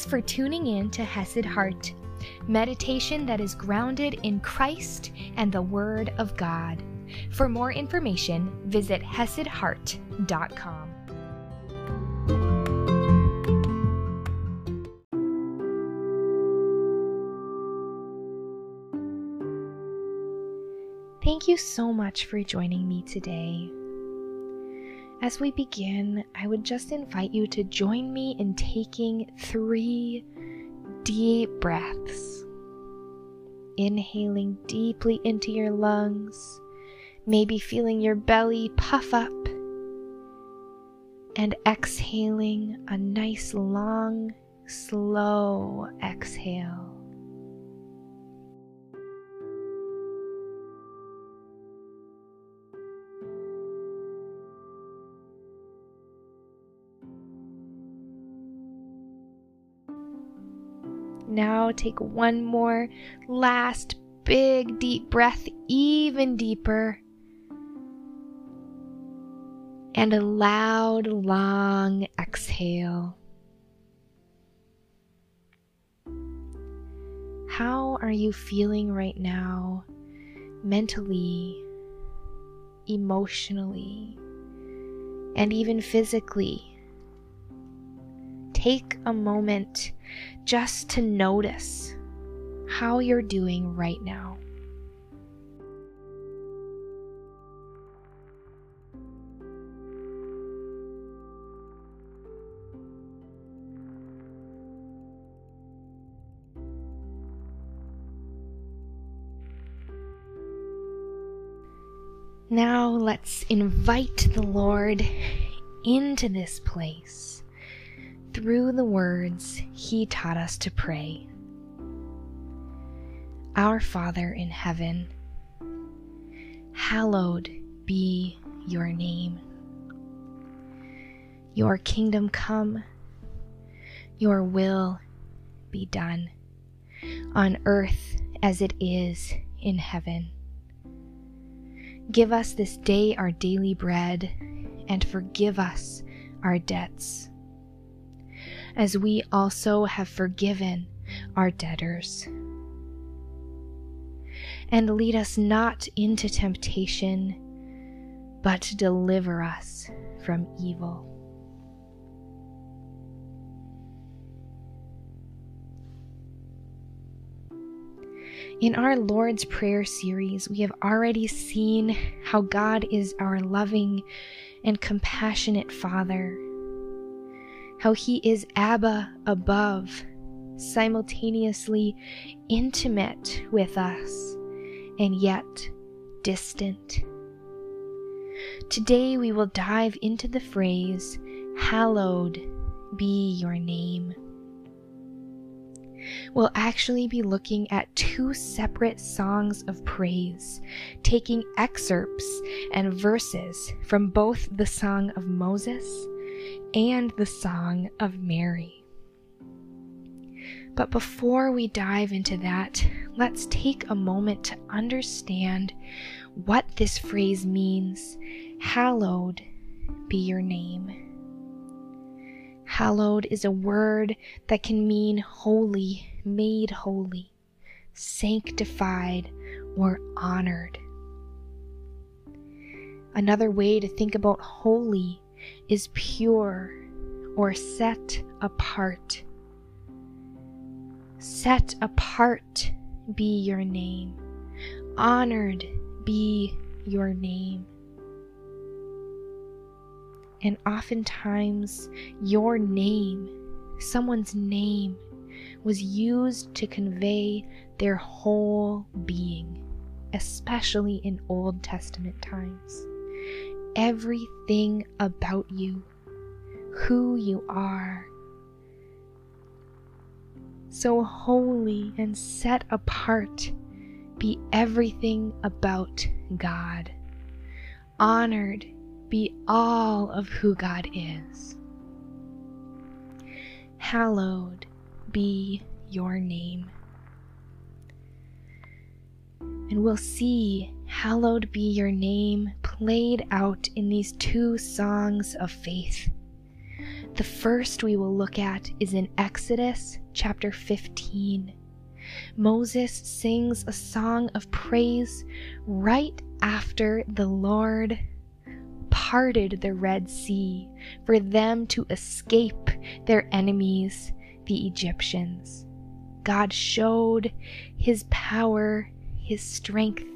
Thanks for tuning in to Hesed Heart, meditation that is grounded in Christ and the Word of God. For more information, visit HesedHeart.com. Thank you so much for joining me today. As we begin, I would just invite you to join me in taking three deep breaths. Inhaling deeply into your lungs, maybe feeling your belly puff up, and exhaling a nice long, slow exhale. Now take one more last big deep breath, even deeper. And a loud, long exhale. How are you feeling right now, mentally, emotionally, and even physically? Take a moment just to notice how you're doing right now. Now let's invite the Lord into this place through the words he taught us to pray. Our Father in heaven, hallowed be your name. Your kingdom come, your will be done, on earth as it is in heaven. Give us this day our daily bread, and forgive us our debts as we also have forgiven our debtors. And lead us not into temptation, but deliver us from evil. In our Lord's Prayer series, we have already seen how God is our loving and compassionate Father how he is Abba above, simultaneously intimate with us and yet distant. Today we will dive into the phrase, Hallowed be your name. We'll actually be looking at two separate songs of praise, taking excerpts and verses from both the Song of Moses and the Song of Mary. But before we dive into that, let's take a moment to understand what this phrase means Hallowed be your name. Hallowed is a word that can mean holy, made holy, sanctified, or honored. Another way to think about holy is pure or set apart. Set apart be your name. Honored be your name. And oftentimes, your name, someone's name, was used to convey their whole being, especially in Old Testament times everything about you, who you are. So holy and set apart, be everything about God. Honored be all of who God is. Hallowed be your name. And we'll see Hallowed be your name played out in these two songs of faith. The first we will look at is in Exodus chapter 15. Moses sings a song of praise right after the Lord parted the Red Sea for them to escape their enemies, the Egyptians. God showed his power, his strength,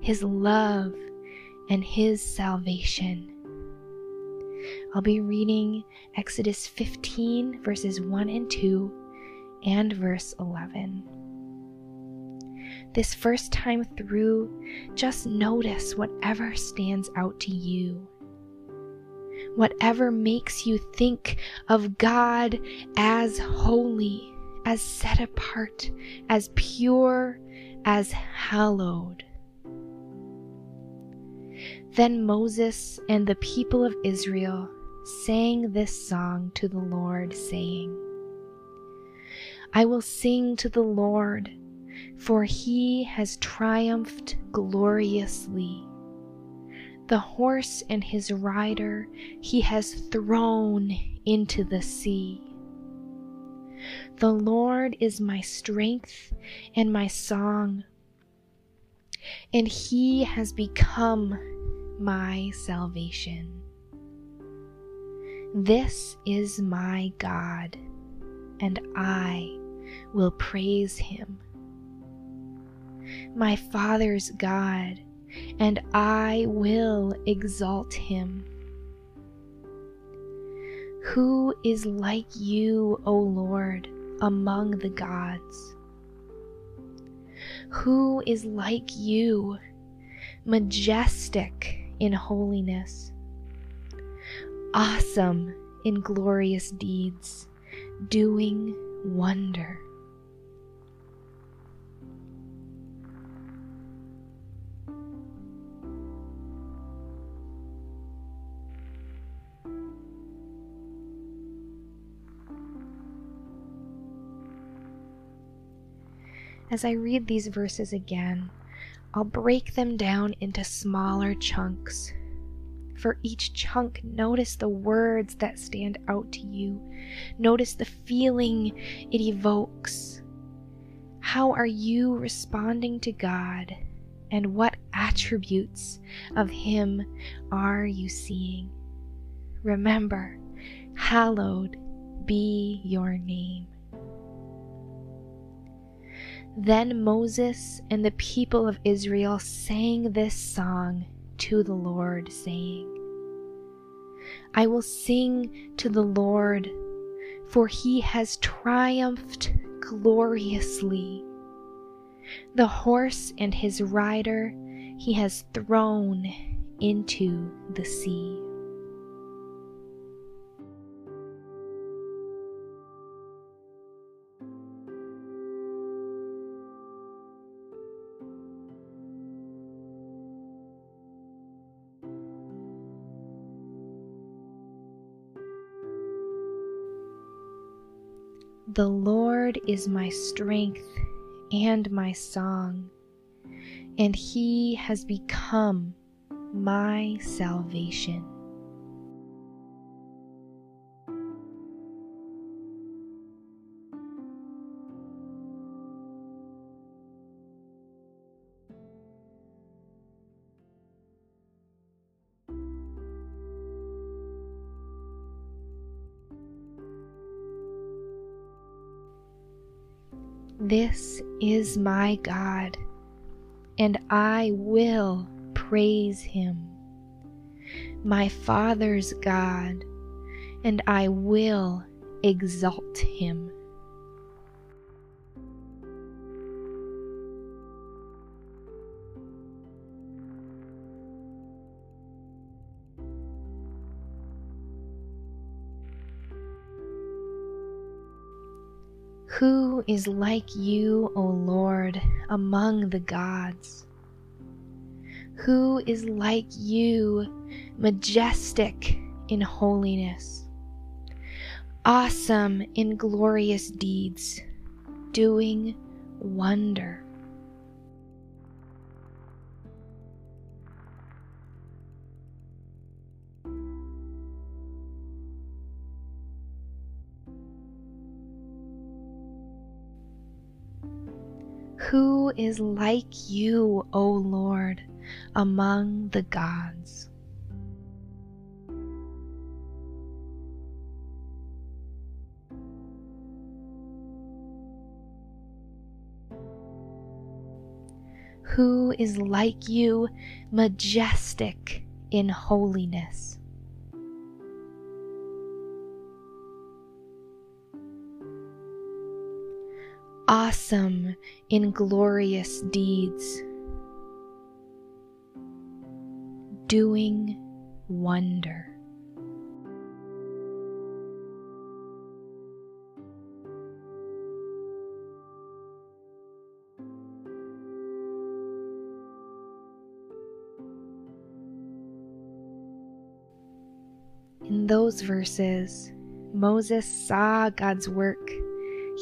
his love, and his salvation. I'll be reading Exodus 15, verses 1 and 2, and verse 11. This first time through, just notice whatever stands out to you. Whatever makes you think of God as holy, as set apart, as pure, as hallowed. Then Moses and the people of Israel sang this song to the Lord, saying, I will sing to the Lord, for he has triumphed gloriously. The horse and his rider he has thrown into the sea. The Lord is my strength and my song, and he has become my salvation. This is my God, and I will praise him. My Father's God, and I will exalt him. Who is like you, O Lord, among the gods? Who is like you, majestic in holiness, awesome in glorious deeds, doing wonder. As I read these verses again, I'll break them down into smaller chunks. For each chunk, notice the words that stand out to you. Notice the feeling it evokes. How are you responding to God? And what attributes of Him are you seeing? Remember, hallowed be your name. Then Moses and the people of Israel sang this song to the Lord, saying, I will sing to the Lord, for he has triumphed gloriously. The horse and his rider he has thrown into the sea. The Lord is my strength and my song, and he has become my salvation. Is my God, and I will praise him. My Father's God, and I will exalt him. Is like you, O Lord, among the gods? Who is like you, majestic in holiness, awesome in glorious deeds, doing wonder? Is like you, O Lord, among the gods? Who is like you, majestic in holiness? Awesome in glorious deeds, doing wonder. In those verses, Moses saw God's work.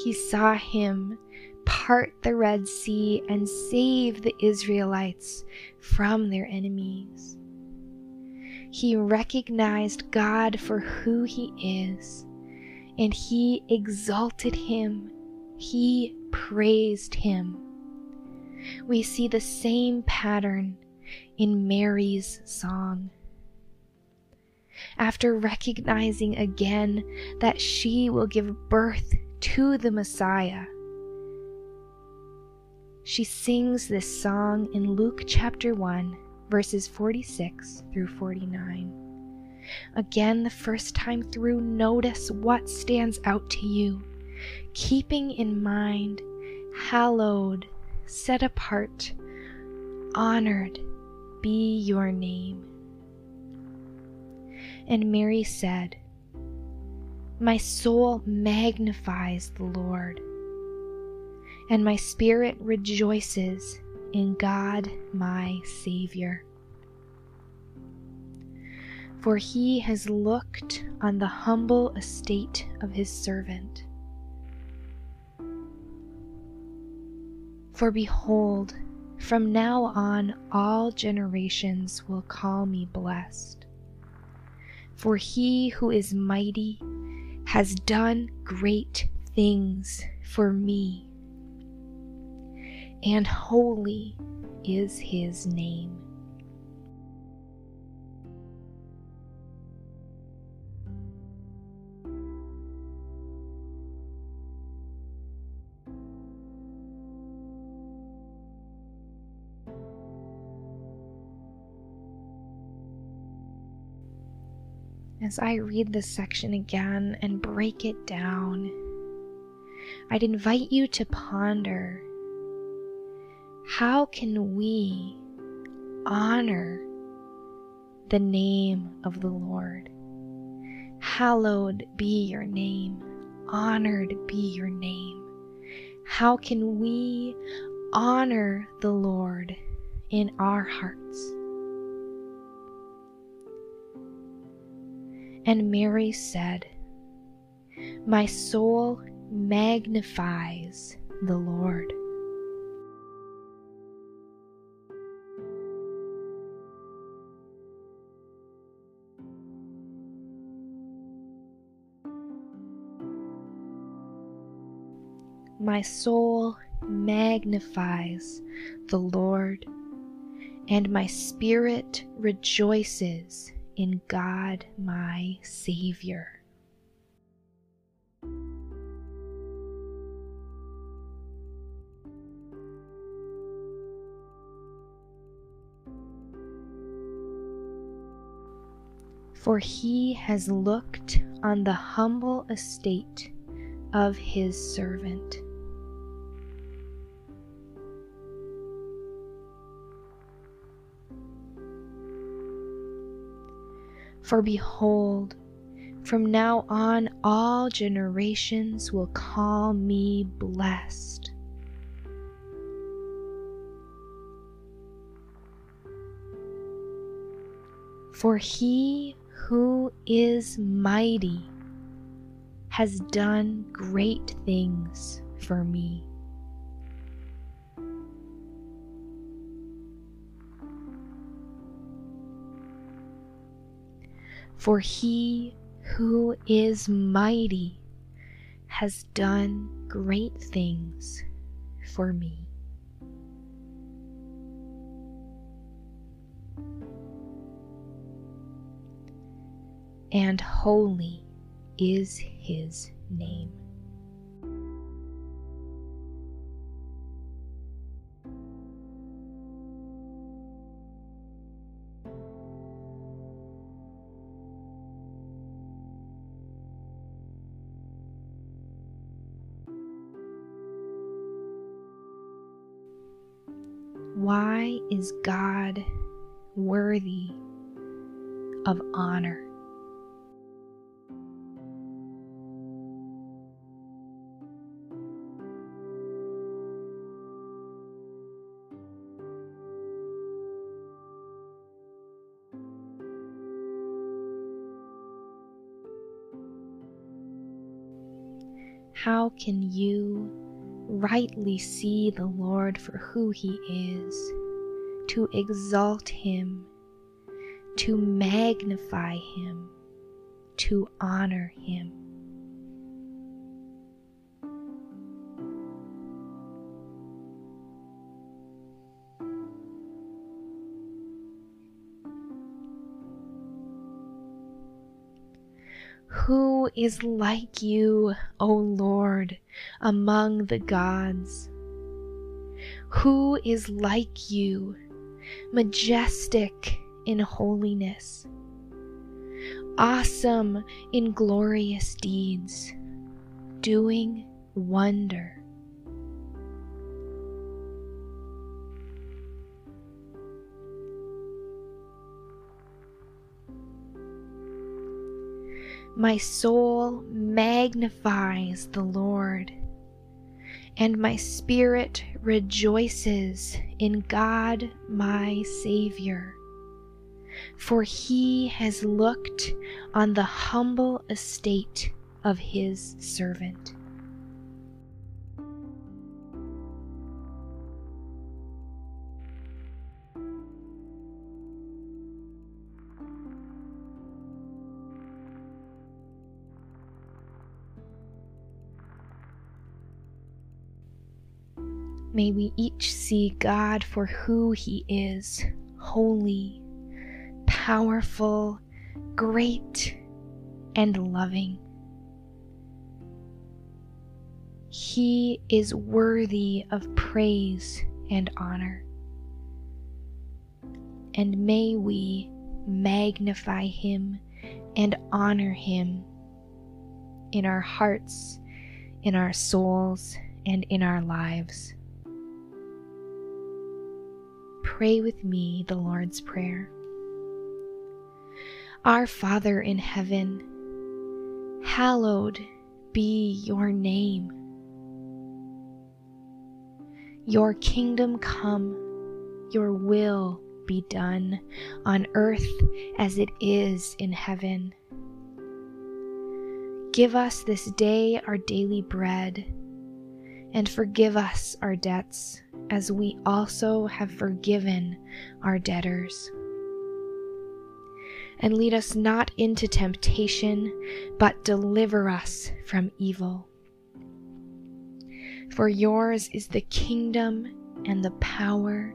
He saw him part the Red Sea and save the Israelites from their enemies. He recognized God for who he is, and he exalted him. He praised him. We see the same pattern in Mary's song after recognizing again that she will give birth to the Messiah. She sings this song in Luke chapter 1, verses 46 through 49. Again, the first time through, notice what stands out to you, keeping in mind, hallowed, set apart, honored be your name. And Mary said, My soul magnifies the Lord, and my spirit rejoices in God my Savior. For he has looked on the humble estate of his servant. For behold, from now on all generations will call me blessed. For he who is mighty has done great things for me, and holy is his name. As I read this section again and break it down, I'd invite you to ponder how can we honor the name of the Lord? Hallowed be your name, honored be your name. How can we honor the Lord in our hearts? And Mary said, My soul magnifies the Lord. My soul magnifies the Lord, and my spirit rejoices in God my Savior. For he has looked on the humble estate of his servant. For behold, from now on all generations will call me blessed. For he who is mighty has done great things for me. For he who is mighty has done great things for me. And holy is his name. Why is God worthy of honor? How can you rightly see the Lord for who he is, to exalt him, to magnify him, to honor him? Is like you, O Lord, among the gods? Who is like you, majestic in holiness, awesome in glorious deeds, doing wonder? My soul magnifies the Lord, and my spirit rejoices in God my Savior. For he has looked on the humble estate of his servant. May we each see God for who He is holy, powerful, great, and loving. He is worthy of praise and honor. And may we magnify Him and honor Him in our hearts, in our souls, and in our lives pray with me the Lord's Prayer. Our Father in heaven, hallowed be your name. Your kingdom come, your will be done on earth as it is in heaven. Give us this day our daily bread, and forgive us our debts as we also have forgiven our debtors. And lead us not into temptation, but deliver us from evil. For yours is the kingdom and the power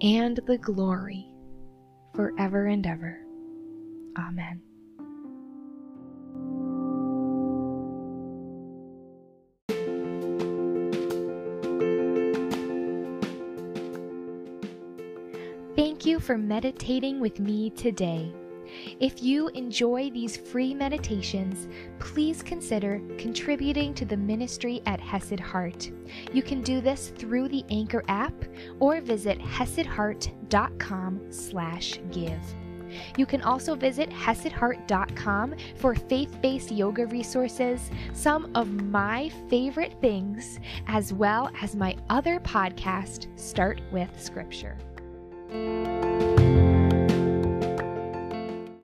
and the glory forever and ever. Amen. Thank you for meditating with me today. If you enjoy these free meditations, please consider contributing to the ministry at Hesed Heart. You can do this through the Anchor app or visit hesedheart.com/give. You can also visit HesedHeart.com for faith based yoga resources, some of my favorite things, as well as my other podcast, Start with Scripture. Música